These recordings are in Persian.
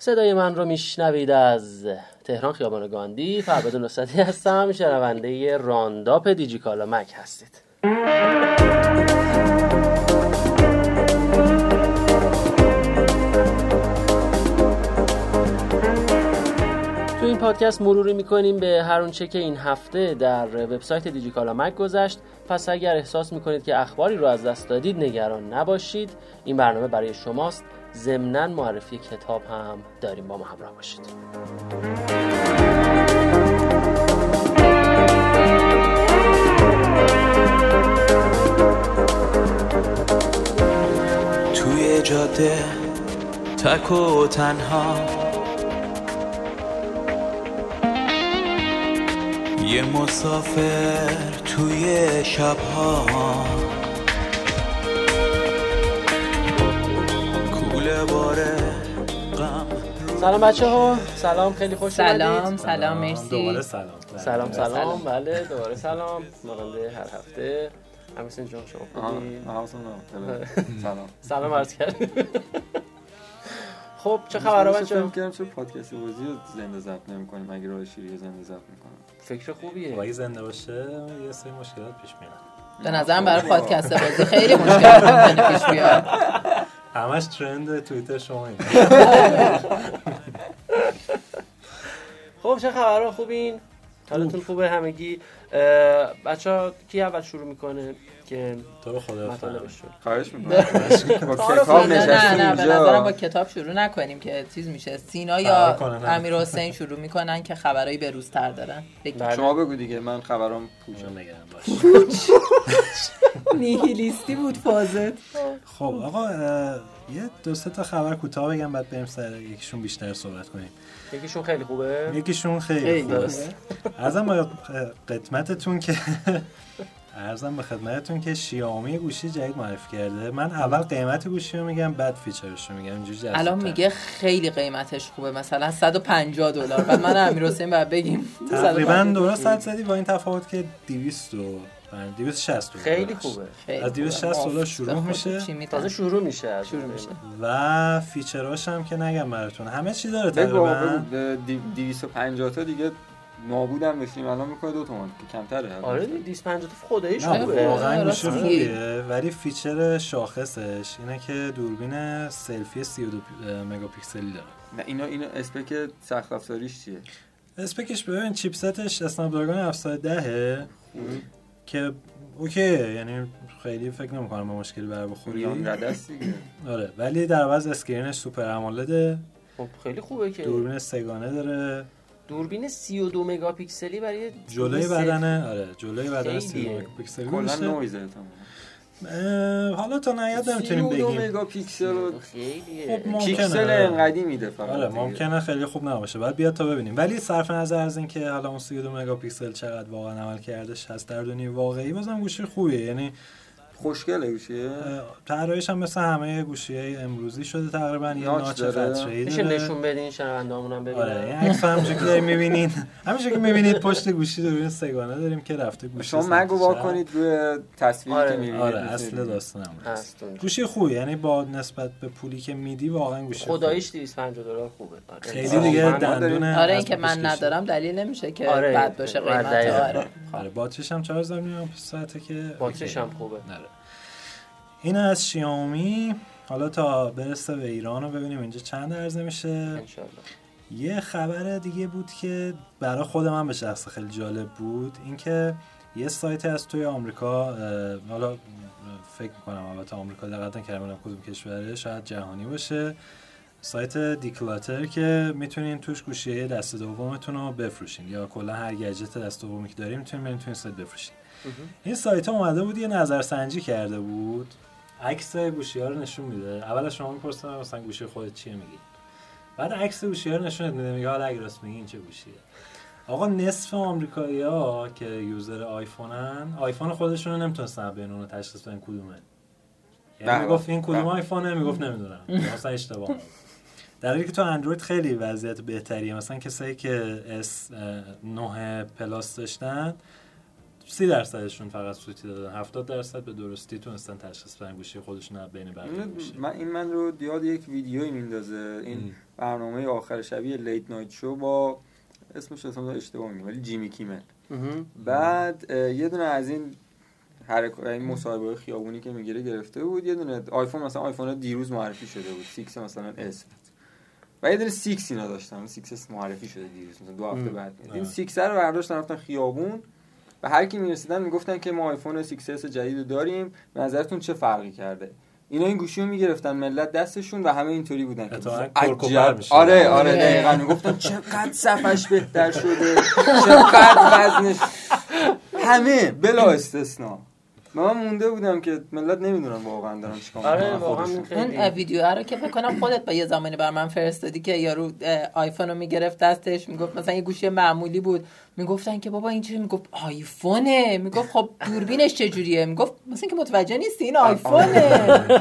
صدای من رو میشنوید از تهران خیابان گاندی. فرباد نصرتی هستم. شنونده رانداپ دیجیکالا مک هستید. تو این پادکست مروری می‌کنیم به هر اونچه که این هفته در وبسایت دیجیکالا مک گذشت. پس اگر احساس می‌کنید که اخباری رو از دست دادید نگران نباشید. این برنامه برای شماست. ضمنا معرفی کتاب هم داریم. با ما همراه باشید. توی جاده تک و تنها یه مسافر توی شبها. باره غم سلام بچه ها سلام خیلی خوش سلام اومدید سلام. مرسی. دوباره سلام. سلام سلام. سلام. بله دوباره سلام. ماننده هر هفته. همسین جان شما خوبی. سلام. سلام عرض کرد خب چه خبره فکر بچه کردم چرا پادکست بازی رو زنده ضبط نمی‌کنیم. اگه راه شیری زنده ضبط می‌کنم. فکر خوبیه. اگه زنده باشه یه سری مشکلات پیش میاد. به نظرم برای پادکست بازی خیلی مشکلات پیش بیاد. همش ترند توییتر شما این خب چه خبره خوبین؟ حالتون خوبه؟ همگی؟ بچه ها کی اول شروع می‌کنه؟ که تو رو خدا خواهش می‌کنم. با کتاب نه نه به نظرم با کتاب شروع نکنیم که چیز میشه. سینا یا. امیر حسین شروع می‌کنن که خبرایی به روزتر دارن. بله. شما بگو دیگه من خبرام پوچم نگران باش نیهیلیستی بود فازت. خب آقا یه دو سه تا خبر کوتاه بگم بعد بریم سر یکیشون بیشتر صحبت کنیم. یکیشون خیلی خوبه؟ یکیشون خیلی خوبه. به قدمتتون که ارزم به خدمتتون که شیائومی گوشی جدید معرفی کرده. من اول قیمت گوشی رو میگم بعد فیچرش رو میگم. اینجوری جذاب‌تر. الان میگه خیلی قیمتش خوبه. مثلا 150 دلار. بعد من امیر حسین بعد بگیم. تقریبا 150 درست حد زدی با این تفاوت که 200 و 260 دلار. خیلی. خوبه. از 260 خوبه. دلار شروع خودت میشه. تازه شروع میشه از شروع میشه. و feature اش هم که نگم براتون. همه چی داره تقریبا. بگو دی- 250 تا دیگه نابودم بشیم الان می‌کنه دو تومن که کمتره. آره 250 تا خداییش خوبه. واقعا گوشی میگی. خوبیه ولی feature شاخصش اینه که دوربین سلفی 32 مگاپیکسلی داره. نه اینا اینا spec سخت افزاریش چیه؟ spec ش ببین chipset ش Snapdragon 710 که OK یعنی خیلی فکر نمی‌کنم به مشکلی بر بخوری. دیگه. آره ولی در عوض screen ش super AMOLED خب خیلی خوبه که دوربین سگانه داره. دوربین 32 مگاپیکسلی برای جلوی. بدنه آره جلوی بدن خیلیه. 32 مگاپیکسلی کلا. نویزه تمام حالا تا نیاد نمی‌تونیم 32 بگیم مگاپیکسل و خیلیه خب، ممکنه. پیکسل انقدی میده فقط آره دیگه. ممکنه خیلی خوب نباشه بعد بیاد تا ببینیم ولی صرف نظر از اینکه حالا اون 32 مگاپیکسل چقدر واقعا عمل کردش هست در دنیای واقعی بازم گوشی خوبیه یعنی خوشگله گوشیه طراحیش هم مثل همه گوشی های امروزی شده تقریبا یه ناچ. قطره‌ای میشه نشون بدین شنوندهامون هم ببینن آره این عکس همونجوری که دارید می‌بینید همونجوری که می‌بینید پشت گوشی دوربین سگانه داریم که رفته گوشی شما مگو وا. کنید روی تصویری آره، که می‌بینید آره اصل هست اونجا. گوشی خوبی یعنی با نسبت به پولی که میدی واقعا گوشی. خداییش 250 دلار خوبه آره. خیلی دیگه ما داریم- دندون آره این اسب که من. ندارم دلیل نمیشه که آره، بد باشه آره، قیمت. آره آره باتریش هم 4000 میلی ساعته که باتریش. هم خوبه آره. این از شیائومی حالا تا برسه به ایران رو ببینیم اینجا چند عرضه میشه. انشالله. یه خبر دیگه بود که برای خود من به شخص خیلی جالب بود. اینکه یه سایت از توی آمریکا حالا فکر می‌کنم البته آمریکا دقت نکردم کدوم کشوره شاید جهانی باشه. سایت دیکلاتر که می‌تونین توش گوشی دست دومتون رو بفروشین. یا کلا هر گجت دست دومی که دارین می‌تونین برین توی این سایت بفروشین. این سایت اومده بود یه نظرسنجی کرده بود. عکس گوشی ها رو نشون میده اول شما می‌پرسن مثلا گوشی خودت چیه میگی بعد عکس گوشی ها رو نشونت میده میگه حالا اگه راست میگی این چه گوشیه آقا نصف آمریکایی ها که user آیفونن آیفون خودشون رو نمی‌تونستن بین اون تشخیص بدن کدومه یعنی. می‌گفت این کدوم. آیفونه می‌گفت نمی‌دونم مثلا اشتباه. در حالی که تو اندروید خیلی وضعیت بهتریه مثلا کسایی که S 9 Plus داشتن سی درصدشون فقط سوتی دادن. 70 درصد به درستی تونستن تشخیص بدن گوشی خودشون از بین بقیه من این من رو یاد یک ویدیویی میندازه. این ام. برنامه آخر شبیه late night show با اسمش اصلا اشتباه میگم ولی جیمی کیمل. بعد یه دونه از این حرکات این مصاحبه خیابونی که می‌گیره گرفته بود. یه دونه آیفون مثلا آیفون دیروز معرفی شده بود. 6 مثلا S و یه دونه 6 اینا داشتن. 6 S معرفی شده دیروز مثلا دو هفته. بعد. این آه. 6 رو برداشتن رفتن خیابون. و هر کی می‌رسیدن می‌گفتن که ما آیفون 6 S جدید رو داریم به نظرتون چه فرقی کرده؟ اینا این گوشی رو می‌گرفتن ملت دستشون و همه اینطوری بودن که عجب. آره آره آره. دقیقاً. می‌گفتن چقدر صفحش بهتر شده چقدر وزنش. همه بلا استثنا من مونده بودم که ملت نمی‌دونم واقعا دارن چیکار آره می‌کنن واقعا اون ویدیو رو که فکر کنم خودت با یه زمانی بر من فرستادی که یارو آیفون رو می‌گرفت دستش می‌گفت مثلا یه گوشی معمولی بود. می‌گفتن که بابا این چیه می‌گفت آیفونه. می‌گفت خب دوربینش چجوریه؟ می‌گفت مثلا که متوجه نیستی این آیفونه.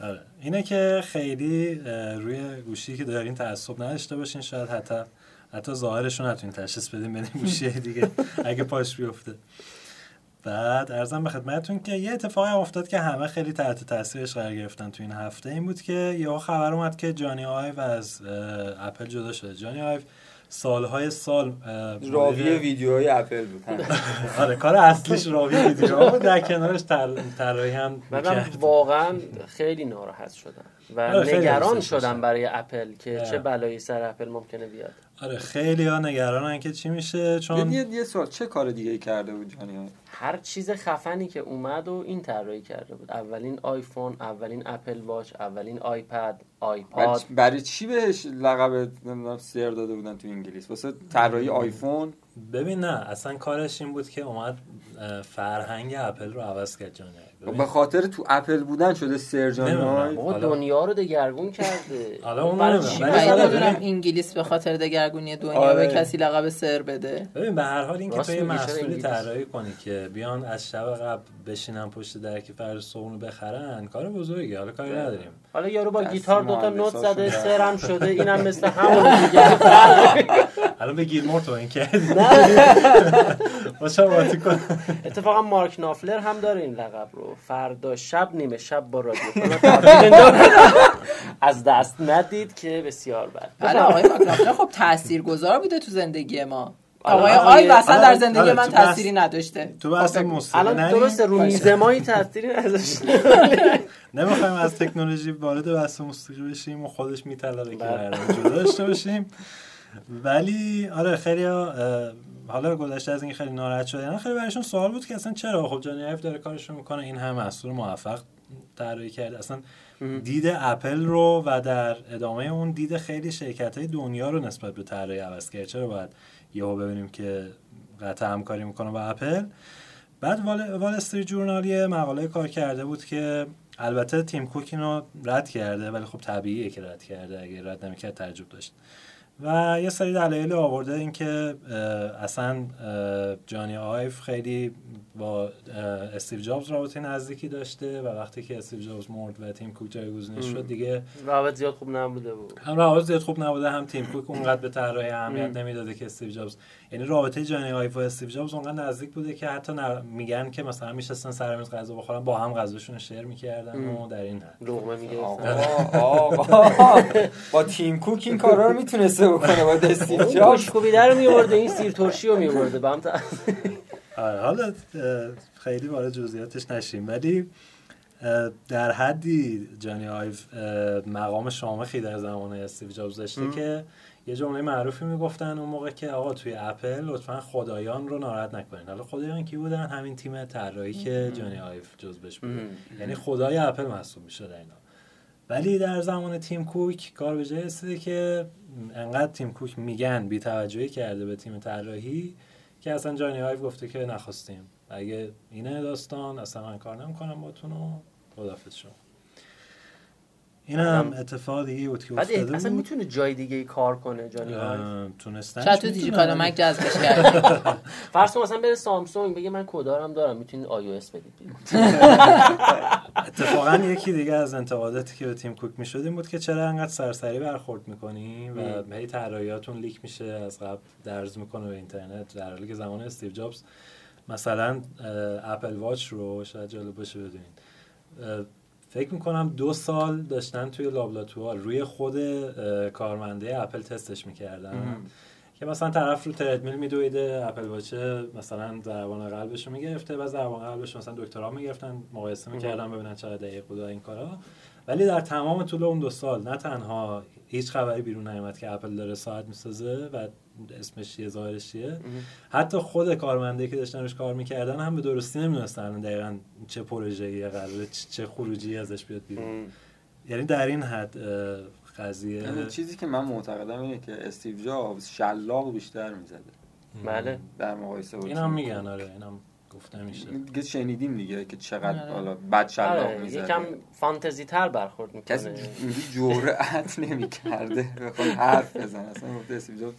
آره. اینه که خیلی روی گوشی که دارین تعصب نداشته باشین شاید حتی حتی ظاهرش رو نتونین تشخیص بدین بین گوشی دیگه. اگه پاش بیفته. بعد ارزم به خدمتتون که یه اتفاقی هم افتاد که همه خیلی تحت تاثیرش قرار گرفتن تو این هفته. این بود که یه خبر اومد که جانی آیو از اپل جدا شده. جانی آیو سالهای سال راوی ویدیوهای اپل بود. آره کار اصلیش راوی ویدیو بود. در کنارش طر- طراحی هم. واقعا خیلی ناراحت شدم. و آره، نگران شدم. برای اپل که آره. چه بلایی سر اپل ممکنه بیاد. آره خیلی ها نگرانن که چی میشه چون یه یه سوال چه کار دیگه ای کرده بود جانی آیف؟ هر چیز خفنی که اومد و این طراحی کرده بود. اولین آیفون اولین اپل واچ اولین آیپد آیپاد. برای چی بهش لقب نمی‌دونم سر داده بودن تو انگلیس؟ واسه طراحی آیفون؟ ببین نه اصلا کارش این بود که اومد فرهنگ اپل رو عوض کرد جانی. به خاطر تو اپل بودن شده سر جانی نمی‌دونم. های دنیا رو دگرگون کرده. حالا اون انگلیس به خاطر دگرگونی دنیا آره. به کسی لقب سر بده. ببین به هر حال اینکه تو یه محصولی؟ طراحی کنی که بیان از شب قبل بشینن پشت در که فرد صبح رو بخرن کار بزرگی حالا کاری نداریم. حالا یارو با گیتار دوتا نوت زده سرم شده اینم مثل همون دیگه. الان به گیلمور تو این کردی اتفاقا مارک نافلر هم داره این لقب رو. فردا شب نیمه شب با رادیو. از دست ندید که بسیار بد. بله آقای خب تاثیرگذار بوده تو زندگی ما. آره، آقای آره، آی اصلا آره، در زندگی آره، من تو بحث- تأثیری نداشته. تو بحث خب، موسیقی الان. درسته رو باشه. میزمایی تاثیری نذاشته نمی‌خوایم از تکنولوژی وارد بحث موسیقی بشیم و خودش میطلبه که جدا داشته باشیم. ولی آره خیلی حالا گذشته از این خیلی ناراحت شدن خیلی برایشون سوال بود که اصلا چرا؟ خب جانی ایف داره کارش رو می‌کنه این هم محصول موفق طراحی کرده. اصلا دید اپل رو و در ادامه اون دید خیلی شرکت های دنیا رو نسبت به طراحی عوض کرد. چرا باید یهو ببینیم که قطع همکاری می‌کنه با اپل؟ بعد وال, وال استریت جورنال یه مقاله کار کرده بود که البته تیم کوک اینو رد کرده ولی خب طبیعیه که رد کرده اگه رد نمی‌کرد تعجب داشت. و یه سری دلایل آورده اینکه اصلا جانی آیف خیلی با استیو جابز رابطه نزدیکی داشته و وقتی که استیو جابز مرد و تیم کوک جایگزینش شد دیگه روابط زیاد خوب نبوده بود. هم روابط زیاد خوب نبوده هم تیم کوک اونقدر به طراحی اهمیت نمی‌داده که استیو جابز یعنی رابطه جانی آیف و استیو جابز اونقدر نزدیک بوده که حتی ن- میگن که مثلا میشستن سر میز غذا بخورن با هم غذاشون share می‌کردن و در این حد. لقمه می‌گرفتن. با تیم کوک این کارا رو می‌تونسته بکنه با جابز گوشکوبیده رو میورده این سیر ترشی رو میورده به هم تا- آره حالا خیلی وارد جزئیاتش نشیم. ولی در حدی جانی آیف اه، مقام شامخی در زمان استیو جابز داشته که یه جمله معروفی می‌گفتن اون موقع که آقا توی اپل لطفا خدایان رو ناراحت نکنین. حالا خدایان کی بودن؟ همین تیم طراحی که جانی آیف جزبش بود یعنی خدای اپل محسوب می‌شد اینا. ولی در زمان تیم کوک کار به جای که انقدر تیم کوک میگن بی توجهی کرده به تیم طراحی که اصلا جانی آیف گفته که نخواستیم. اگه اینه داستان اصلا من کار نمی‌کنم باتون و خدافظ شما. این هم اتفاق دیگه بود که بعد افتاده اصلا بود. می‌تونه جای دیگه ای کار کنه جانی تونستن شاید تو دیجیکالا مک جذبش کرد فرض کن مثلا بره سامسونگ بگه من کدارم دارم می‌تونید iOS بدید. اتفاقا یکی دیگه از انتقاداتی که به تیم کوک می‌شد این بود که چرا انقدر سرسری برخورد می‌کنی و هی طراحیاتون leak میشه از قبل درز می‌کنه به اینترنت. در حالی که زمان استیو جابز مثلا اپل واچ رو شاید جالب باشه بدونید. فکر می‌کنم دو سال داشتن توی لابراتوار روی خود کارمندای اپل تستش می‌کردن. که مثلا طرف رو تردمیل میدویده اپل واچه مثلا ضربان قلبش رو می‌گرفته و ضربان قلبش مثلا دکترها می‌گرفتن مقایسه می‌کردن ببینن چقدر دقیق بود این کارا. ولی در تمام طول اون دو سال نه تنها هیچ خبری بیرون نیومد که اپل داره ساعت می‌سازه و اسمش چیه ظاهرش چیه حتی خود کارمنده که داشتن روش کار می‌کردن هم به درستی نمی‌دونستن دقیقا چه پروژه‌ای قراره چه- خروجی ازش بیاد بیرون. یعنی در این حد قضیه یعنی چیزی که من معتقدم اینه که استیو جابز شلاق بیشتر می‌زده. بله. در مقایسه با این تیم هم کوک. میگن آره این هم گفته میشه. دیگه شنیدیم دیگه که چقدر آره. حالا بد شلاق آره می‌زده. یکم فانتزی تر برخورد کسی می‌کنه اینجوری جرأت نمی‌کرده بخواد حرف بزنه. اصلا گفته استیو جابز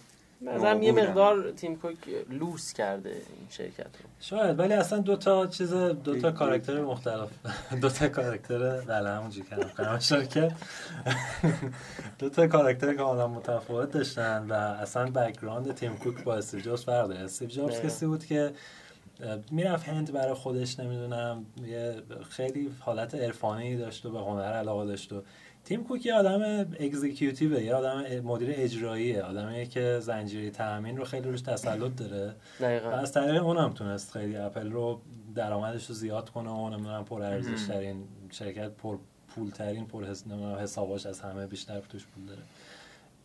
مثلا یه. مقدار تیم کوک لوس کرده این شرکت رو. شاید ولی اصلا دو تا چیز دو تا کاراکتر مختلف. دو تا کاراکتر بله همونجوری کردم شرکت دو تا کاراکتر کاملا متفاوت داشتن و اصلا background تیم کوک با استیو جابز فرق داره. استیو جابز. کسی بود که می‌رفت هند برای خودش نمی‌دونم یه خیلی حالت عرفانی داشت و به هنر علاقه داشت و تیم کوک یه آدم executive ه یه آدم مدیر اجراییه آدمیه که زنجیره تامین رو خیلی روش تسلط داره. و دقیقا. از طریق اونم تونست خیلی اپل رو درآمدش رو زیاد کنه و نمی‌دونم پر ارزش ترین شرکت پر پول ترین پر حس... حساباش از همه بیشتر توش پول داره.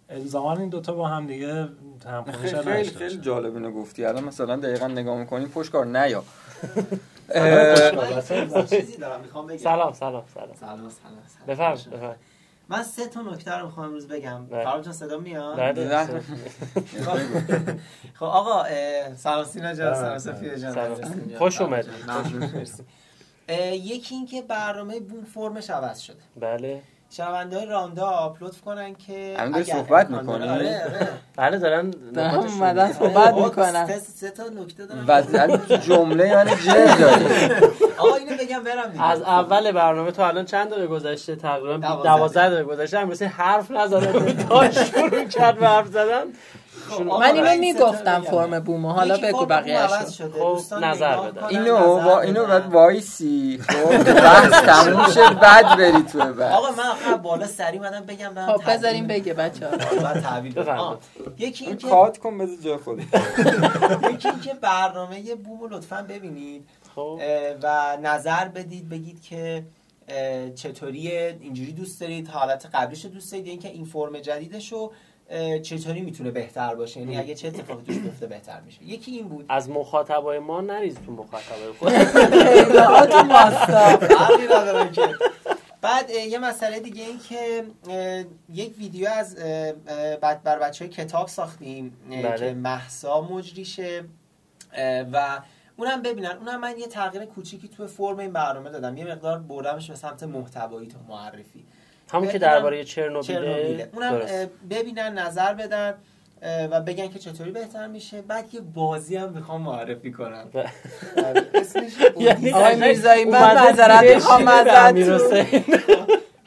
الزاما این دوتا با هم دیگه همخونی خیلی شاید خیلی, خیلی. جالب اینو گفتی. الان مثلا دقیقا نگاه می‌کنی پشت کار نیا من چیزی دارم می‌خوام بگم. سلام سلام سلام. سلام سلام سلام. بفرم بفرم من سه تا نکته رو می‌خوام امروز بگم بله. فرام جان صدا میاد بله. خب آقا سلام سینا جان سلام. سلام جان. خوش اومدید. ممنون مرسی. اه، یکی این که برنامه بوم فرمش عوض شده بله شنونده های راندا آپلود کنن که الان داری صحبت؟ داره- آره آره بله دارن رو اومدن. صحبت می‌کنن سه- تا نکته دارم و تو جمله من جر داری آقا اینو بگم برم دیگه از اول برنامه تو الان چند دقیقه گذشته تقریبا دوازده. 12 دقیقه گذشته امروز حرف نزده تا شروع کرد به حرف زدن خب، من اینو تا می‌گفتم. فرم بومو حالا بگو شده. خب، نظر بده. اینو با اینو. باید وایسی خب بحث تموم شه بعد بری تو بحث آقا من آخر بالا سری اومدم بگم برم خب بذاریم. بگه بچه ها بعد. آه، یکی این که کات کن بذار جای خودت یکی این که برنامه بومو لطفا ببینید خب. و نظر بدید بگید که اه، چطوریه اینجوری دوست دارید حالت قبلیش رو دوست دارید یا اینکه این فرم جدیدش رو چطوری می‌تونه بهتر باشه؟ یعنی اگه چه اتفاقی توش بیفته بهتر میشه. یکی این بود. از مخاطبای ما نریز تو مخاطبای خود. بعد یه مسئله دیگه این که یک ویدیو از بعد بر بچه های کتاب ساختیم بله. که محسا مجریشه و اونم ببینن. اونم من یه تغییر کوچیکی توی فرم این برنامه دادم. یه مقدار بردمش به سمت محتوایی تو معرفی. همون که درباره چرنوبیله. اونم ببینن نظر بدن و بگن که چطوری بهتر میشه. بعد یه بازی هم می‌خوام معرفی کنم. اسمش یعنی آقای میرزایی من معذرت می‌خوام ازتون.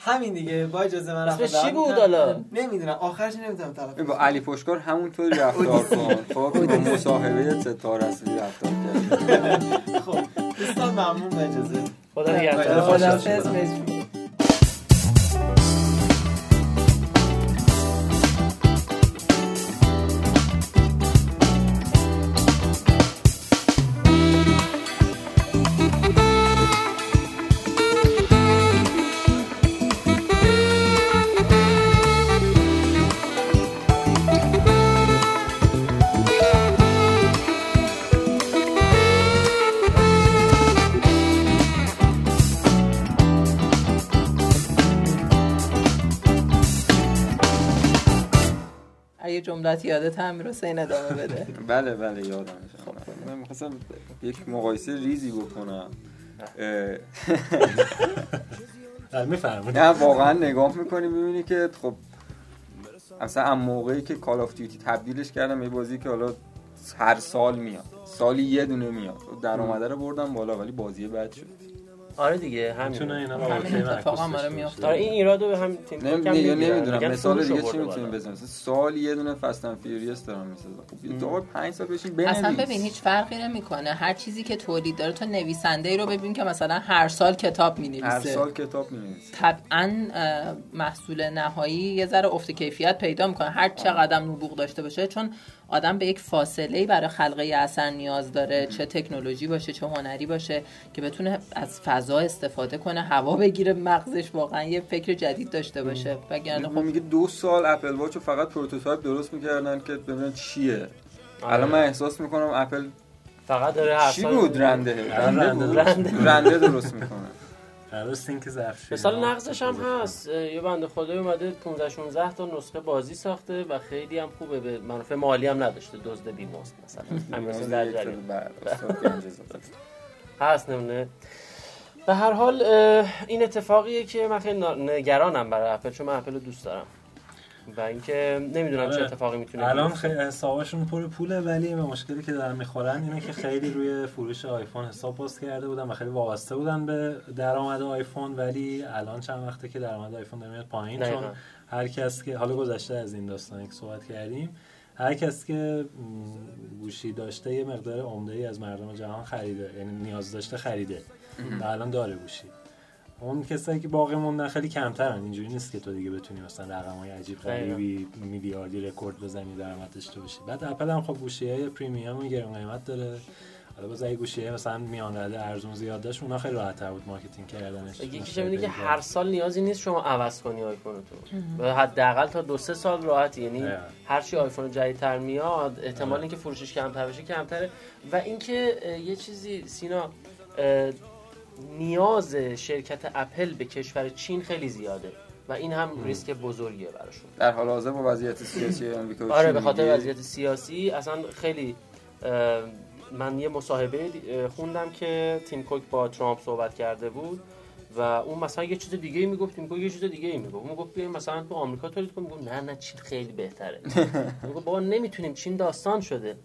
همین دیگه با اجازه من اسمش خدا چی بود. حالا؟ نمی‌دونم آخرش نمی‌تونم تلفظ با علی پشکار همونطوری رفتار کن. خب با مصاحبه ستاره اصلی رفتار کرد. خب دوستان ممنون به اجازه. خدا نگهدار. خدا جملت یادت امیر حسین ادامه بده. بله بله یادم من می‌خواستم یک مقایسه ریزی بکنم. نه واقعا نگاه می‌کنی می‌بینی که خب اصلا هم موقعی که کال آف دیوتی تبدیلش کردم یه بازی که حالا هر سال میاد. سالی یه دونه میاد. درآمده رو بردم بالا ولی بازی بد شد. آره دیگه می‌تونه همین اینا همین رابطه اتفاق هم آره. باشه. آره این ایرادو به هم تیم. نمی‌دونم. میگن مثال دیگه چی می‌تونیم. بزنیم؟ مثلا سال یه دونه Fast and Furious دارم می‌سازم. خب آقا 5 سال بشین بنویس. اصلا ببین هیچ فرقی نمی‌کنه. هر چیزی که تولید داره تو نویسنده ای رو ببین که مثلا هر سال کتاب می هر سال کتاب می‌نویسی طبعا محصول نهایی یه ذره افت کیفیت پیدا می‌کنه. هر چقدر نبوغ داشته باشه چون آدم به یک فاصله برای خلق اثر نیاز داره چه تکنولوژی باشه چه هنری باشه که بتونه از فضا استفاده کنه هوا بگیره مغزش واقعا یه فکر جدید داشته باشه. وگرنه خب خب میگه دو سال اپل واچ رو فقط پروتوتایپ درست می‌کردن که ببینن چیه. آره. الان من احساس می‌کنم اپل فقط داره هر چی بود؟ رنده. رنده بود. رنده. رنده درست می‌کنه. قرار سینک ظرفشویی مثال ما نقضش هم هست. یه بنده خدایی اومده 15 16 تا نسخه بازی ساخته و خیلی هم خوبه به منافع مالی هم نداشته. دزد بیماست مثلا. همین مثلا در جریان. هست نمونه. به هر حال این اتفاقیه که من خیلی نگرانم برای اپل چون من اپل رو دوست دارم. و اینکه نمی‌دونم چه آره. اتفاقی می‌تونه الان. خیلی حسابشون پر پوله ولی به مشکلی که دارن می‌خورن اینه که خیلی روی فروش آیفون حساب پست کرده بودن و خیلی وابسته بودن به درآمد آیفون ولی الان چند وقته که درآمد آیفون داره میاد پایین. چون هر کس که حالا گذشته از این داستانی که صحبت کردیم هر کس که گوشی داشته یه مقدار عمده ای از مردم جهان خریده یعنی نیاز داشته خریده و الان داره گوشی اون کسایی که باقی موندن خیلی کمترن. اینجوری نیست که تو دیگه بتونی مثلا رقم های عجیب. غریبی میلیاردی رکورد بزنی درآمد داشته باشی. بعد اپل هم خب گوشی های premium و گران قیمت داره. حالا باز اگه گوشی مثلا میان رده ارزون زیاد داشت اونا خیلی راحت بود marketing کردنش. یکیش اینه که هر سال نیازی نیست شما عوض کنی آیفون تو. و حداقل تا دو سه سال راحتی. یعنی. هر چی آیفون جدیدتر میاد احتمال اینکه فروشش کمتر بشه کمتره. و اینکه یه چیزی سینا نیاز شرکت اپل به کشور چین خیلی زیاده و این هم ریسک بزرگیه براشون. در حال حاضر با وضعیت سیاسی آمریکا آره به خاطر وضعیت سیاسی اصلا خیلی من یه مصاحبه خوندم که تیم کوک با ترامپ صحبت کرده بود و اون مثلا یه چیز دیگه می‌گفت تیم کوک یه چیز دیگه ای می‌گفت می‌گفت بیایم مثلا تو آمریکا تولید کنیم. می‌گفت نه نه چین خیلی بهتره. می‌گفت بابا نمی‌تونیم چین داستان شده.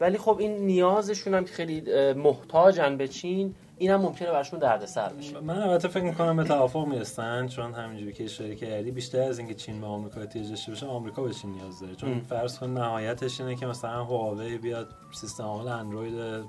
ولی خب این نیازشون هم که خیلی محتاجن به چین این هم ممکنه براشون دردسر بشه من البته فکر می‌کنم به توافق می‌رسن چون همینجوری که اشاره کردی بیشتر از اینکه چین به آمریکا احتیاج داشته باشه آمریکا به چین نیاز داره چون ام. فرض کن نهایتش اینه که مثلا هواوی بیاد سیستم عامل اندروید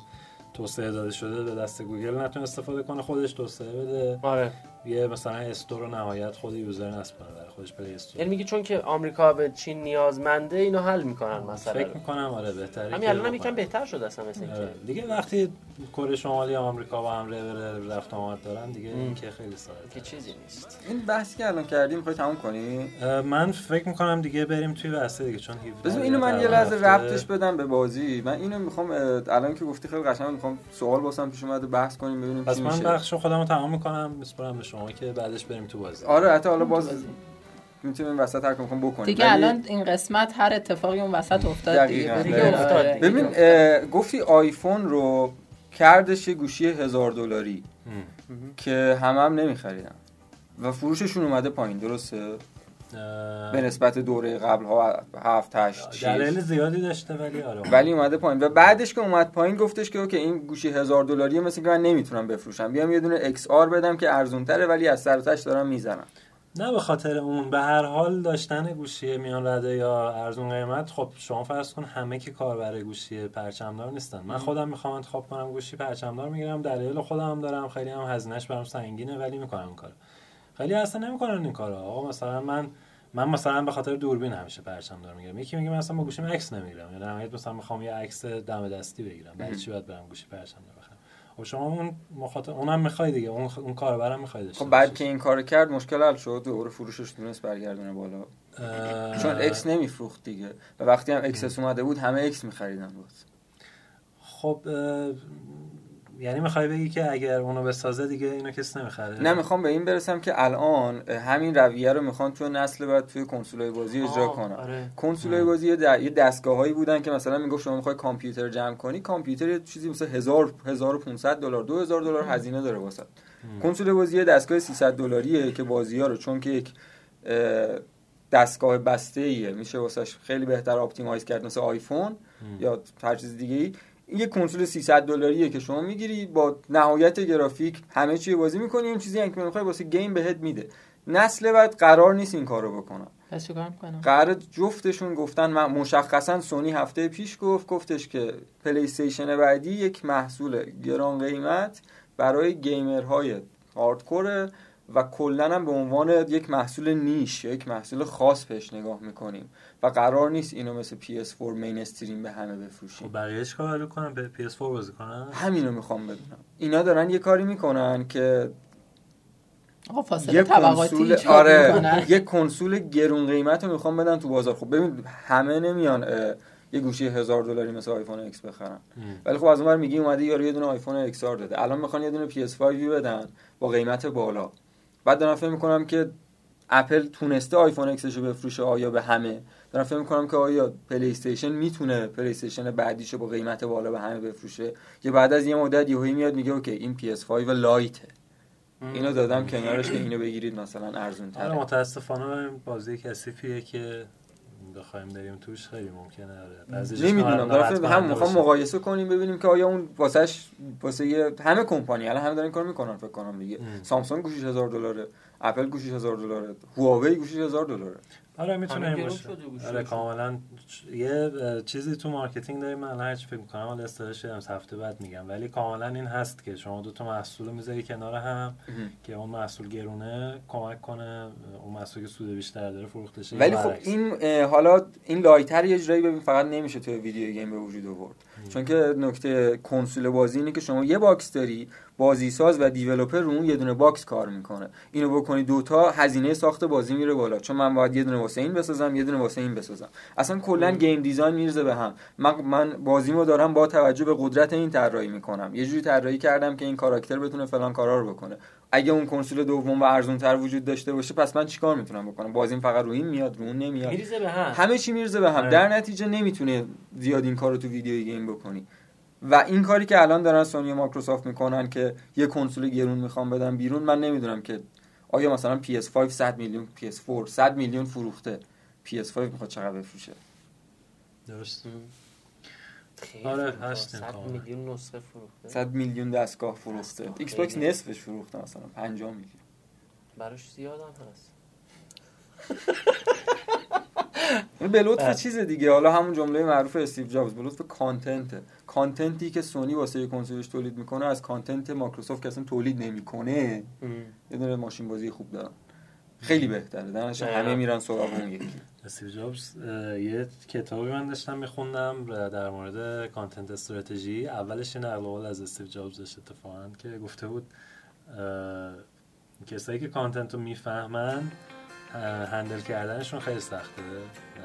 توسعه داده شده به دست گوگل نتونه استفاده کنه خودش توسعه بده آره یه مثلا store رو نهایت خود user نصب کنه برای خودش پلی استور یعنی میگه چون که آمریکا به چین نیازمنده اینو حل می‌کنن مثلا فکر می‌کنم آره بهتره همین الان هم. یکم بهتر شد اصلا مثل اینکه آره. دیگه وقتی کره شمالی و آمریکا با هم رفت رفت آمد دارن دیگه ام. این که خیلی ساده که چیزی نیست این بحثی که الان کردیم می‌خوای تموم کنی من فکر می‌کنم دیگه بریم توی بحث دیگه چون 17 بذار اینو من یه لحظه. ربطش بدم به بازی من اینو می‌خوام الان که گفتی خیلی قشنگ می‌خوام سوال واسم پیش اومده بحث کنیم ببینیم پس چی من بخش خودم رو تمام می‌کنم میسپرم به شما که بعدش بریم تو بازی آره حتی حالا باز می‌تونیم وسط هر می‌خوام بکنیم دیگه ولی- الان این قسمت هر اتفاقی اون وسط افتاد دیگه دقیقاً. دیگه دقیقاً. آره. افتاد دیگه. ببین گفتی آیفون رو کردش یه گوشی هزار دلاری. که همه هم نمیخریدن. و فروششون اومده پایین درسته؟ به نسبت دوره قبل ها هفت هشت دلایل شیش. زیادی داشته ولی آره. ولی اومده پایین. و بعدش که اومد پایین گفتش که اوکی این گوشی هزار دلاریه مثل که من نمی‌تونم بفروشم. بیام یه دونه آر بدم که ارزون تره ولی از سر دارم می‌زنم. نه به خاطر اون به هر حال داشتن گوشی میان رده یا ارزون قیمت خب شما فرض کن همه که کار برای گوشی پرچمدار نیستن. من خودم می‌خوام انتخاب کنم گوشی پرچمدار می‌گیرم دلیل خودم هم دارم خیلی هم هزینهش برام سنگینه ولی می‌کنم این کارو. خیلی اصلا نمی‌کنن این کارو. آقا مثلا من من مثلا به خاطر دوربین همیشه پرچمدار می‌گیرم. یکی میگه من اصلا با گوشیم عکس نمی‌گیرم. یا نهایت مثلا می‌خوام یه عکس دم دستی بگیرم. برای چی باید برم گوشی پرچمدار بخرم خب شما اون مخاطب اونم می‌خوای دیگه اون اون کارو برام می‌خوای داشته خب بعد. که این کارو کرد مشکل حل شد دوره فروشش تونست برگردونه بالا. اه، چون اکس نمیفروخت دیگه. و وقتی هم اکسس اومده بود همه اکس میخریدن بود خب یعنی می‌خوای بگی که اگر اونو بسازه دیگه اینو کس نمی‌خره؟ نه می‌خوام به این برسم که الان همین رویه رو می‌خوان توی نسل بعد توی کنسولای بازی اجرا کنن. آره. کنسولای بازی یه, د... یه دستگاه هایی بودن که مثلا می‌گفت شما می‌خوای کامپیوتر جمع کنی کامپیوتر یه چیزی مثل 1000 1500 دلار 2000 دلار هزینه داره واسه. کنسول بازی یه دستگاه 300 دلاریه که بازی ها رو چون که یک اه، دستگاه بسته ایه میشه واسش خیلی بهتر optimize کرد مثل آیفون یا هر چیز دیگه ای یه کنسول 300 دلاریه که شما می‌گیری با نهایت گرافیک همه چی بازی می‌کنی اون چیزی که می‌خوای واسه game بهت میده. نسل بعد قرار نیست این کارو بکنن. پس چیکار می‌کنم قرار جفتشون گفتن من مشخصا سونی هفته پیش گفت گفتش که پلی استیشن بعدی یک محصول گران قیمت برای gamer های hardcore ه و کلا هم به عنوان یک محصول niche یک محصول خاص بهش نگاه می‌کنیم. و قرار نیست اینو مثل PS4 mainstream به همه بفروشیم خب بقیه چیکار رو کنم به PS4 بازی کنم همینو می‌خوام بدونم اینا دارن یه کاری می‌کنن که آقا یه فاصله طبقاتی کنسول آره. یه کنسول گرون قیمت رو می‌خوام بدن تو بازار. خب ببین همه نمیان اه، یه گوشی هزار دلاری مثل آیفون اکس بخرن. ولی خب از اونور میگی اومده یارو یه دونه آیفون اکس آر داده. الان می‌خوان یه دونه PS5 بدن با قیمت بالا. بعد دارم فکر می‌کنم که اپل تونسته آیفون اکسشو بفروشه آیا به همه؟ دارم فکر می‌کنم که آیا پلی استیشن می‌تونه پلی استیشن بعدیشو با قیمت بالا به همه بفروشه. یا بعد از یه مدت یهویی میاد میگه okay این PS5 lite ه. اینو دادم کنارش که اینو بگیرید مثلا ارزون تره متاسفانه بازی کثیفیه که بخوایم بریم توش. خیلی ممکنه آره. نمی‌دونم دارم فکر- هم می‌خوام. مقایسه کنیم ببینیم که آیا اون واسش واسه یه- همه کمپانی الان همه دارن این کار می‌کنن فکر کنم دیگه. ام. سامسونگ گوشیش هزار دلاره. اپل گوشیش هزار دلاره. هواوی گوشیش هزار دلاره. آره می‌تونه این باشه. آره. کاملا یه چیزی تو marketing داریم من الان هرچی فکر می‌کنم حالا استرش از هفته بعد میگم. ولی کاملا این هست که شما دو تا محصول می‌ذاری کنار هم که اون محصول گرونه کمک کنه اون محصول که سود بیشتر داره فروخته شه ولی خب. این حالا این lighter یه جورایی ببین فقط نمیشه توی video game به وجود آورد. چون که نکته کنسول بازی اینه که شما یه box داری بازی ساز و developer رو اون یه دونه box کار می‌کنه. اینو بکنی دوتا هزینه ساخت بازی میره بالا. چون من باید یه دونه واسه این بسازم یه دونه واسه این بسازم. اصلا کلا game design میرزه به هم. من من بازیمو دارم با توجه به قدرت این طراحی می‌کنم. یه جوری طراحی کردم که این کاراکتر بتونه فلان کارا رو بکنه. اگه اون کنسول دوم و ارزون تر وجود داشته باشه پس من چیکار می‌تونم بکنم؟ بازیم فقط رو این میاد رو اون نمیاد. میریزه به هم. همه چی میرزه به هم. در نتیجه نمی‌تونه زیاد این کارو تو ویدیو گیم بکنی. و این کاری که الان دارن سونی و مایکروسافت می‌کنن که یه کنسول گرون می‌خوام بدن بیرون من نمی‌دونم که آیا مثلا PS5 100 میلیون PS4 100 میلیون فروخته. PS5 می‌خواد چقدر بفروشه؟ درست آره، فروخته. هستیم 100 کاملا. میلیون نسخه فروخته. 100 میلیون دستگاه فروخته. ایکس باکس نصفش فروخته مثلا 50 میلیون. براش زیاد هم هست. به لطف چیز دیگه. حالا همون جمله معروف استیو جابز. به لطف content content ی که سونی واسه کنسولش تولید می‌کنه از content مایکروسافت که اصلا تولید نمی‌کنه یه دونه ماشین بازی خوب دارن. خیلی بهتره. درنش دقیقاً. همه میرن سراغ اون یکی. استیو جابز یه کتابی من داشتم میخوندم در مورد content strategy. اولش نقل قول از استیو جابز داشت اتفاقا که گفته بود کسایی که content رو می‌فهمن handle کردنشون خیلی سخته و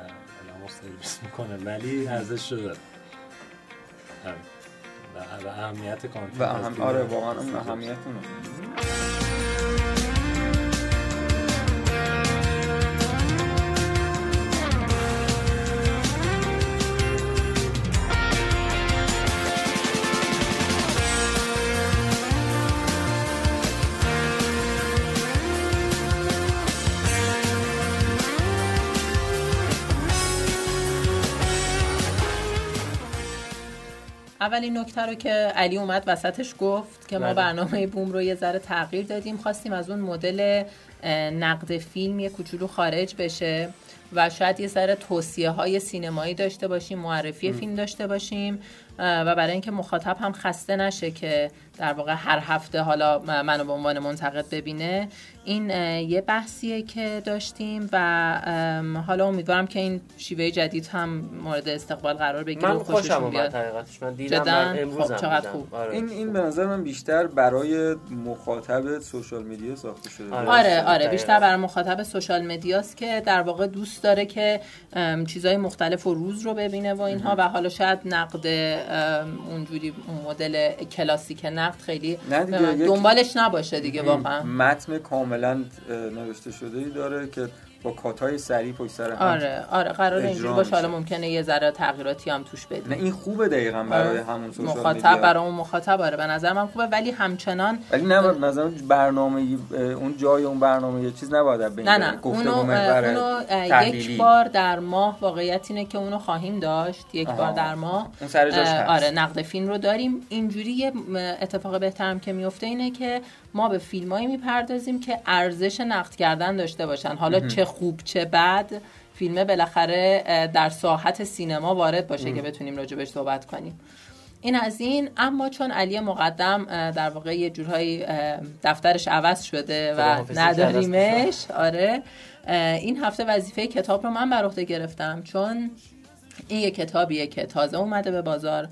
آدمو سرویس می‌کنه ولی ارزش داره همین. و اهمیت content و اهم آره واقعا. اهمیت اونه اولین نکته رو که علی اومد وسطش گفت که ما بله. برنامه بوم رو یه ذره تغییر دادیم. خواستیم از اون مدل نقد فیلم یه کوچولو خارج بشه و شاید یه ذره توصیه های سینمایی داشته باشیم معرفی فیلم داشته باشیم. و برای اینکه مخاطب هم خسته نشه که در واقع هر هفته حالا منو به عنوان منتقد ببینه این یه بحثیه که داشتیم و حالا امیدوارم که این شیوه جدید هم مورد استقبال قرار بگیره من خوشم خوششون اومد حقیقتش من دیدم؟ من امروز خب، چقدر خوب. آره. این این به نظر من بیشتر برای مخاطب سوشال میدیا ساخته شده آره. آره آره دقیقاً. بیشتر برای مخاطب سوشال مدیاست که در واقع دوست داره که چیزای مختلف و روز رو ببینه و اینها و حالا شاید نقد اونجوری اون مدل کلاسیک نقد خیلی دنبالش نباشه دیگه واقعا. متن کاملا نوشته شده ای داره که با کاتای سری پشت سر هم آره آره قرار اینجوری باشه حالا. ممکنه یه ذره تغییراتی هم توش نه بدیم این خوبه دقیقا برای آره. همون سوشال مخاطب. برای اون مخاطب آره به نظر من خوبه ولی همچنان ولی نه مثلا برنامه اه، اون جای اون برنامه یه چیز نباید بین نه. نه اونو, اونو. یک بار در ماه واقعیت اینه که اونو خواهیم داشت یک آها. بار در ماه اون سر. آره نقد فیلم رو داریم اینجوری اتفاق بهترم که میفته اینه که ما به فیلمایی می‌پردازیم که ارزش نقد کردن داشته باشن. حالا چه خوب چه بد فیلمه بالاخره در ساحت سینما وارد باشه که بتونیم راجبش صحبت کنیم. این از این اما چون علی مقدم در واقع یه جورهایی دفترش عوض شده و نداریمش آره. این هفته وظیفه کتاب رو من بر عهده گرفتم. چون این یه کتابیه که تازه اومده به بازار.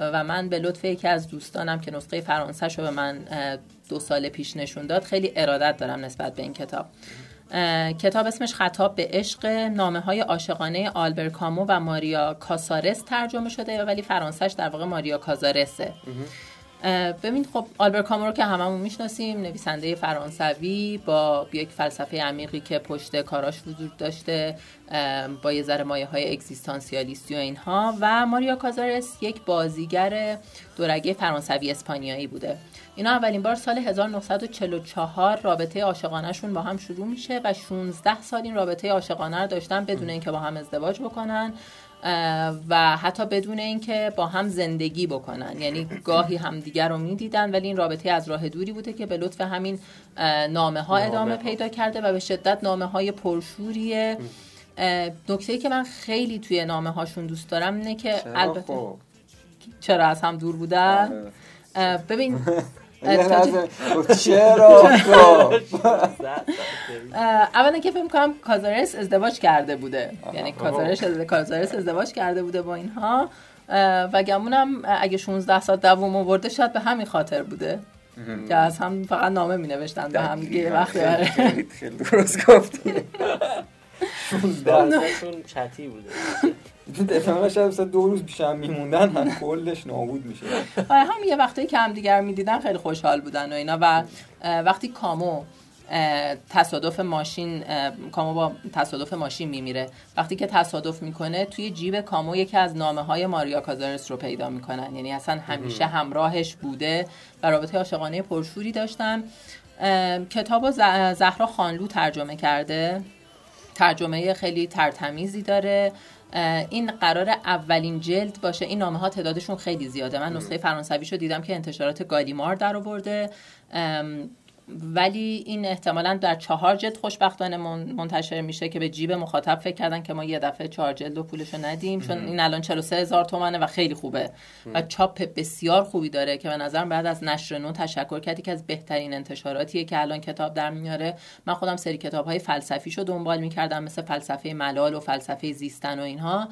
و من به لطف یکی از دوستانم که نسخه فرانسه رو به من دو سال پیش نشون داد خیلی ارادت دارم نسبت به این کتاب. کتاب اسمش خطاب به عشق نامه های عاشقانه آلبر کامو و ماریا کاسارس ترجمه شده ولی فرانسهش در واقع ماریا کازارسه. ببین خب آلبر کامو که هممون می‌شناسیم نویسنده فرانسوی با یک فلسفه عمیقی که پشت کاراش وجود داشته با یه ذره مایه های اگزیستانسیالیستی و اینها. و ماریا کازارس یک بازیگر دورگه فرانسوی اسپانیایی بوده. اینا اولین بار سال 1944 رابطه عاشقانهشون با هم شروع میشه و 16 سال این رابطه عاشقانه رو داشتن بدون اینکه با هم ازدواج بکنن. و حتی بدون اینکه با هم زندگی بکنن. یعنی گاهی همدیگر رو می‌دیدن ولی این رابطه از راه دوری بوده که به لطف همین نامه ها ادامه پیدا کرده و به شدت نامه های پرشوریه نکته که من خیلی توی نامه هاشون دوست دارم اینه که چرا؟ البته خب؟ چرا از هم دور بودن؟ آره. ببین چرا اولا که فکر کنم کازارس ازدواج کرده بوده. یعنی کازارس کازارس ازدواج کرده بوده با اینها. و گمونم اگه 16 سال دوم آورده شاید به همین خاطر بوده. که از هم فقط نامه می نوشتن به هم. دیگه یه وقتی خیلی- آره. خیلی درست گفتی. بحثشون چتی بوده. احتمالا شاید مثلا دو روز هم میموندن هم کلش نابود میشه. آره هم یه وقتی که هم دیگر می‌دیدن خیلی خوشحال بودن و اینا و وقتی کامو تصادف ماشین کامو با تصادف ماشین میمیره. وقتی که تصادف می‌کنه توی جیب کامو یکی از نامه های ماریا کازارس رو پیدا می‌کنن. یعنی اصلا همیشه همراهش بوده و رابطه عاشقانه پرشوری داشتن. کتاب زهرا خانلو ترجمه کرده. ترجمه خیلی ترتمیزی داره. این قرار اولین جلد باشه. این نامه ها تعدادشون خیلی زیاده. من نسخه فرانسویشو دیدم که انتشارات گالیمار در آورده. ولی این احتمالا در چهار جلد خوشبختانه من- منتشر میشه که به جیب مخاطب فکر کردن که ما یه دفعه چهار جلد و پولشو ندیم چون این الان 43 هزار تومنه و خیلی خوبه. و چاپ بسیار خوبی داره که به نظرم بعد از نشر نو تشکر کردی که از بهترین انتشاراتیه که الان کتاب در میاره. من خودم سری کتاب های فلسفیشو دنبال می‌کردم مثل فلسفه ملال و فلسفه زیستن و اینها.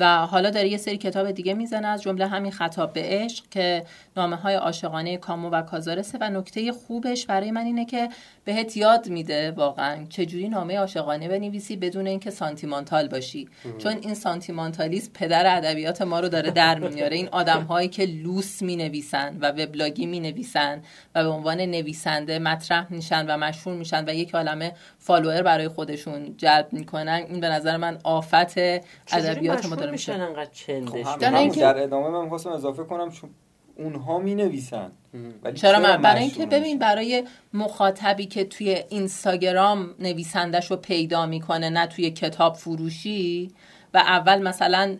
و حالا داره یه سری کتاب دیگه می‌زنه از جمله همین خطاب به عشق که نامه های عاشقانه کامو و کازارسه و نکته خوبش برای من اینه که بهت یاد میده واقعا چجوری نامه عاشقانه بنویسی بدون اینکه سانتیمانتال باشی. چون این سانتیمانتالیسم پدر ادبیات ما رو داره در میاره. این آدم هایی که لوس می نویسن و وبلاگی می نویسن و به عنوان نویسنده مطرح میشن و مشهور میشن و یک عالمه follower برای خودشون جلب می‌کنن این به نظر من آفت ادبیات ما داره میشن انقدر چندش خب، در ادامه من می‌خواستم اضافه کنم چون اونها می نویسن ولی چرا من برای اینکه ببین برای مخاطبی که توی اینستاگرام نویسندش رو پیدا می‌کنه نه توی کتاب فروشی و اول مثلا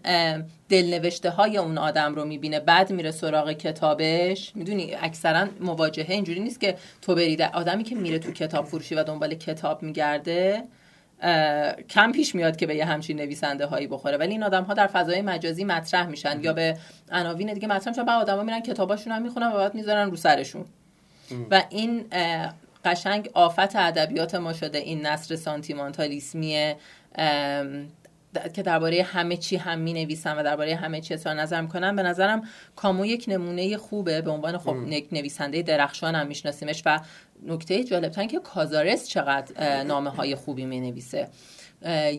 دلنوشته های اون آدم رو می‌بینه بعد میره سراغ کتابش. می‌دونی اکثرا مواجهه اینجوری نیست که تو بری در- آدمی که میره تو کتاب فروشی و دنبال کتاب میگرده کم پیش میاد که به یه همچین نویسنده هایی بخوره. ولی این آدم ها در فضای مجازی مطرح میشن یا به عناوین دیگه مطرح میشن. بعد آدما میرن کتاباشون هم می‌خونن و بعد می‌ذارن رو سرشون. و این قشنگ آفت ادبیات ما شده. این نصر سانتیمانتالیسمی ام، د- که درباره همه چی هم می نویسن و درباره همه چی اظهار نظر می‌کنن. به نظرم کامو یک نمونه خوبه. به عنوان خب نویسنده درخشان هم میشناسیمش و نکته جالبتر که کازارس چقدر نامه های خوبی می نویسه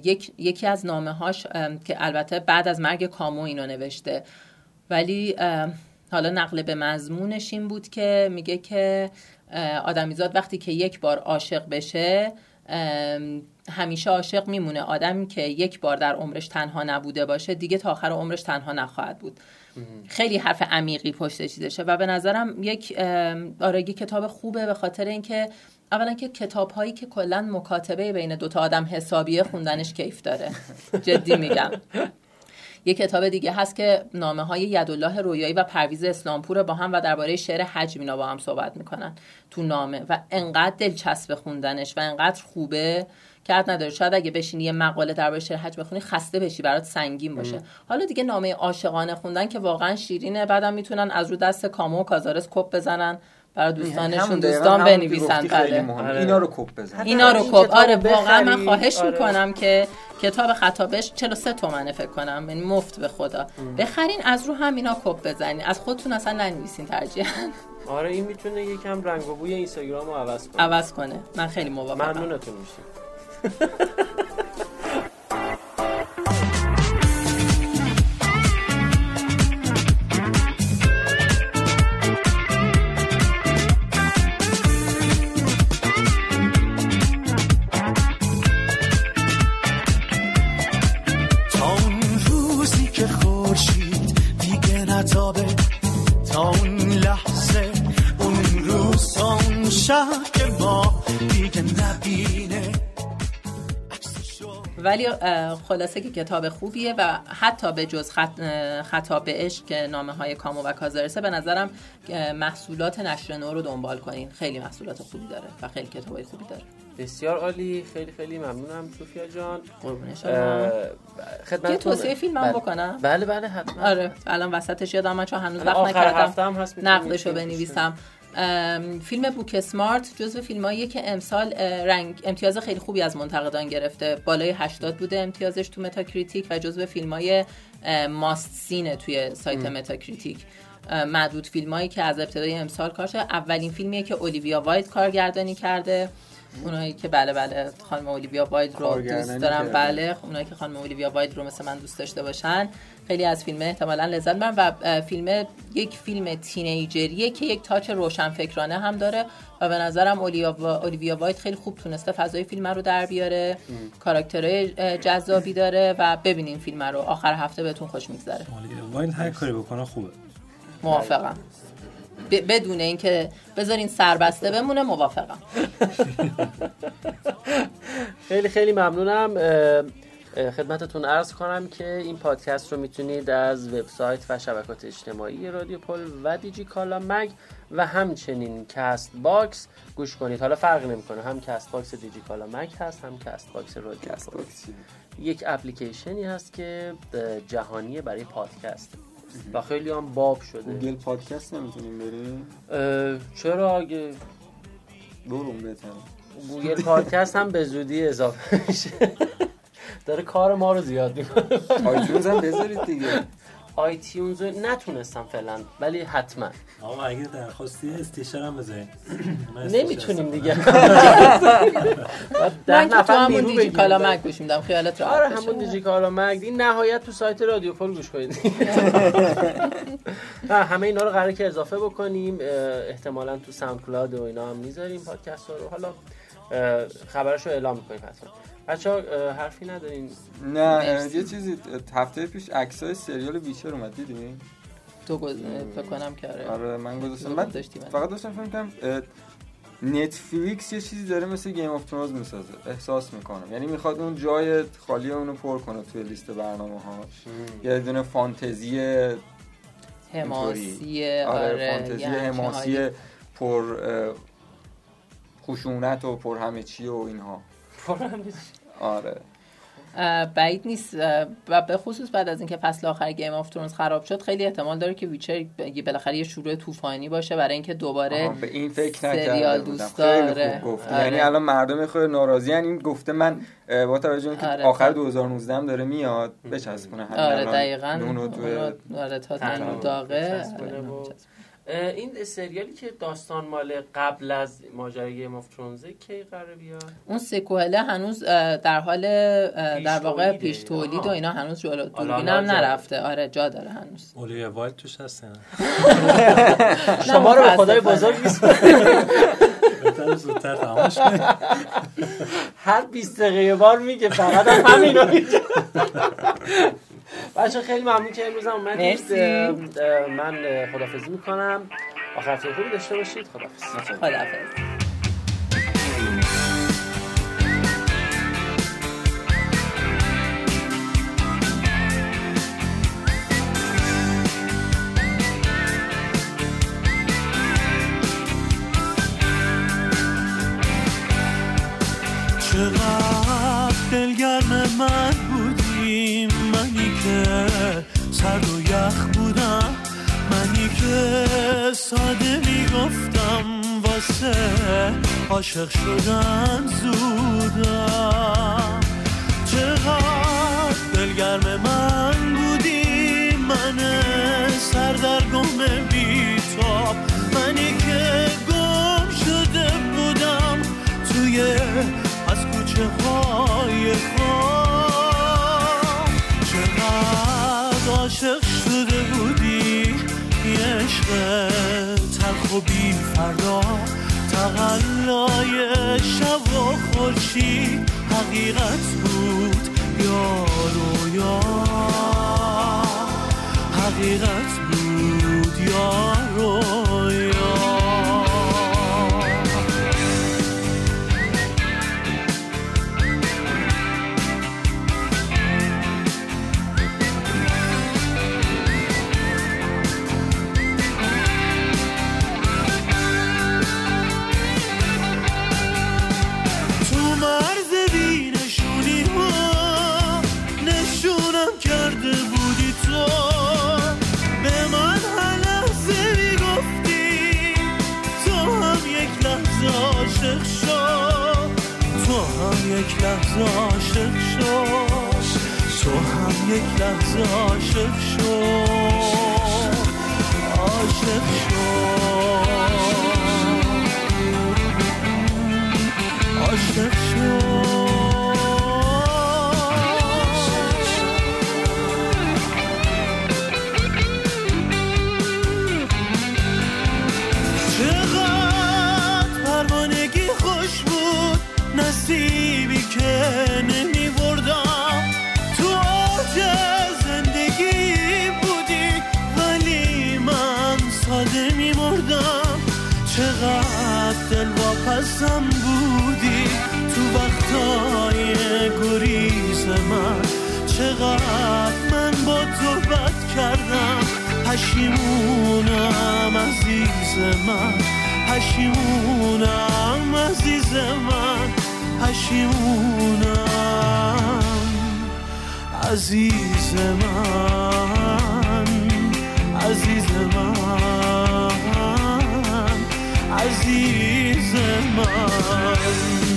یک، یکی از نامه هاش که البته بعد از مرگ کامو اینو نوشته. ولی حالا نقل به مضمونش این بود که میگه که آدمیزاد وقتی که یک بار عاشق بشه همیشه عاشق میمونه. آدمی که یک بار در عمرش تنها نبوده باشه دیگه تا آخر عمرش تنها نخواهد بود. خیلی حرف عمیقی پشت چیزشه و به نظرم یک یک کتاب خوبه به خاطر اینکه اولا که کتاب هایی که کلا مکاتبه بین دوتا آدم حسابیه خوندنش کیف داره. جدی میگم. یه کتاب دیگه هست که نامه های یدالله رویایی و پرویز اسلامپور با هم و درباره شعر حج اینا با هم صحبت می‌کنن. تو نامه. و انقدر دلچسب خوندنش و انقدر خوبه. که حد نداره. شاید اگه بشینی یه مقاله درباره شعر حج بخونی خسته بشی برات سنگین باشه. حالا دیگه نامه عاشقانه خوندن که واقعا شیرینه. بعدم می‌تونن از رو دست کامو و کازارس کپ بزنن. برای دوستانشون همون دقیقاً دوستان بنویسن. بله. آره. اینا رو کپ بزن. اینا رو کپ. آره واقعا من. خواهش آره. می‌کنم که کتاب خطابش 43 تومنه فکر کنم. یعنی مفت به خدا. بخرین از رو همینا کپ بزنین. از خودتون اصلا ننویسین ترجیحاً. آره این می‌تونه یکم رنگ و بوی اینستاگرام رو عوض کنه. عوض کنه. من خیلی موافقم. ممنونتون روزی که ما دیگه نبینه ولی خلاصه که کتاب خوبیه و حتی به جز خط... خطاب به عشق نامه های کامو و کازارسه به نظرم محصولات نشر نو رو دنبال کنین. خیلی محصولات خوبی داره و خیلی کتاب خوبی داره. بسیار عالی. خیلی خیلی ممنونم صوفیا جان. قربون شما. یه توصیه فیلم هم بله. بکنم؟ بله بله حتما. آره. الان وسطش یادم من چون هنوز وقت نکردم. هم هست نقدشو بنویسم. فیلم Booksmart جزو فیلماییه که امسال رنگ امتیاز خیلی خوبی از منتقدان گرفته. بالای 80 بوده امتیازش تو Metacritic و جزو فیلمای must see ئه توی سایت Metacritic. معدود فیلمایی که از ابتدای امسال کار شده اولین فیلمیه که اولیویا وایلد کارگردانی کرده. اونایی که بله بله خانم اولیویا وایلد رو دوست دارم. بله. خب اونایی که خانم اولیویا وایلد رو مثل من دوست داشته باشن. خیلی از فیلم احتمالا لذت برن و فیلم یک فیلم تینیجریه که یک تاچ روشنفکرانه هم داره و به نظرم اولیویا, وایت خیلی خوب تونسته فضای فیلم رو در بیاره کاراکترهای جذابی داره و ببینین فیلم رو. آخر هفته بهتون خوش میگذره. واین هر کاری بکنه خوبه. موافقم. ب- بدون اینکه بذارین سربسته بمونه موافقم. خیلی خیلی ممنونم. خدمتتون عرض کنم که این پادکست رو می‌تونید از وبسایت و شبکه‌های اجتماعی رادیو پل و دیجی کالا مگ و همچنین Castbox گوش کنید. حالا فرق نمی‌کنه. هم Castbox دیجی کالا مگ هست هم Castbox رادیو پل؟ یک اپلیکیشنی هست که جهانیه برای پادکست. و خیلی هم باب شده. Google Podcast نمی‌تونیم بریم؟ چرا اگه برون بهتره. گوگل پادکست هم به زودی اضافه میشه. داره کار ما رو زیاد می‌کنه. آیتونز هم بذارید دیگه. آیتیونز رو نتونستم فعلا ولی حتما. آقا اگه درخواستی استیشن هم بذارین من نمی‌تونیم دیگه. من که تو نفر همون دیجی. کالا مک گوش میدم خیالت راحت آره. همون دیجی کالا مگد این نهایت تو سایت رادیو پل گوش کنید. همه اینا رو قراره که اضافه بکنیم. احتمالا تو SoundCloud و اینا هم می‌ذاریم پادکست ها رو. حالا خبرش رو اعلام می‌کنیم حتما. بچه ها حرفی ندارین. نه مرسی. یه چیزی هفته پیش عکسای سریال Witcher اومد دیدی؟ تو. فکر کنم که آره. آره من گذاشتم. من. فقط داشتم فکر کنم Netflix یه چیزی داره مثل Game of Thrones می‌سازه. احساس می‌کنم. یعنی می‌خواد اون جای خالی اونو پر کنه توی لیست برنامه هاش یه دونه فانتزی حماسی آره, آره, فانتزی همچین حماسی. پر خشونت و پر همه چی و اینها. آره. اه، بعید نیست. و به خصوص بعد از اینکه فصل آخر Game of Thrones خراب شد خیلی احتمال داره که Witcher بالاخره یه شروع طوفانی باشه برای اینکه دوباره به این فکر سریال نکرده بودم دوست خیلی داره. خوب گفت آره. یعنی الان مردم خیلی ناراضی این گفته من با توجه به اینکه آره، آخر تا- 2019 هم داره میاد بچسبونه همین آره دقیقا. آره تا داغه. این سریالی که داستان مال قبل از ماجرای Game of Thrones ه کی قراره بیاد اون sequel ه هنوز در حال در واقع. پیش تولید و. اینا هنوز جلو دوربین هم. نرفته آره جا داره هنوز اولیویا وایلد توش هست نه شما رو به خدای. بزرگ زودتر کنیم هر 20 دقیقه بار میگه فقط هم همینو میگه بچه خیلی ممنون که امروز هم اومدید. مرسی. من خدافزی می‌کنم. آخر خوبی داشته باشید. خدافز خدافظ چقدر ساده می‌گفتم واسه عاشق شدن زودم چقدر دلگرم من بودی من سردرگم بیتاب. منی که گم شده بودم توی تلخ و بی فردا تقلای شب و خورشید حقیقت بود. واپسم بودی تو وقتای گریز من. چقدر من با تو بد کردم. پشیمونم عزیز من. پشیمونم عزیز من. پشیمونم عزیز من. عزیز من. عزیز من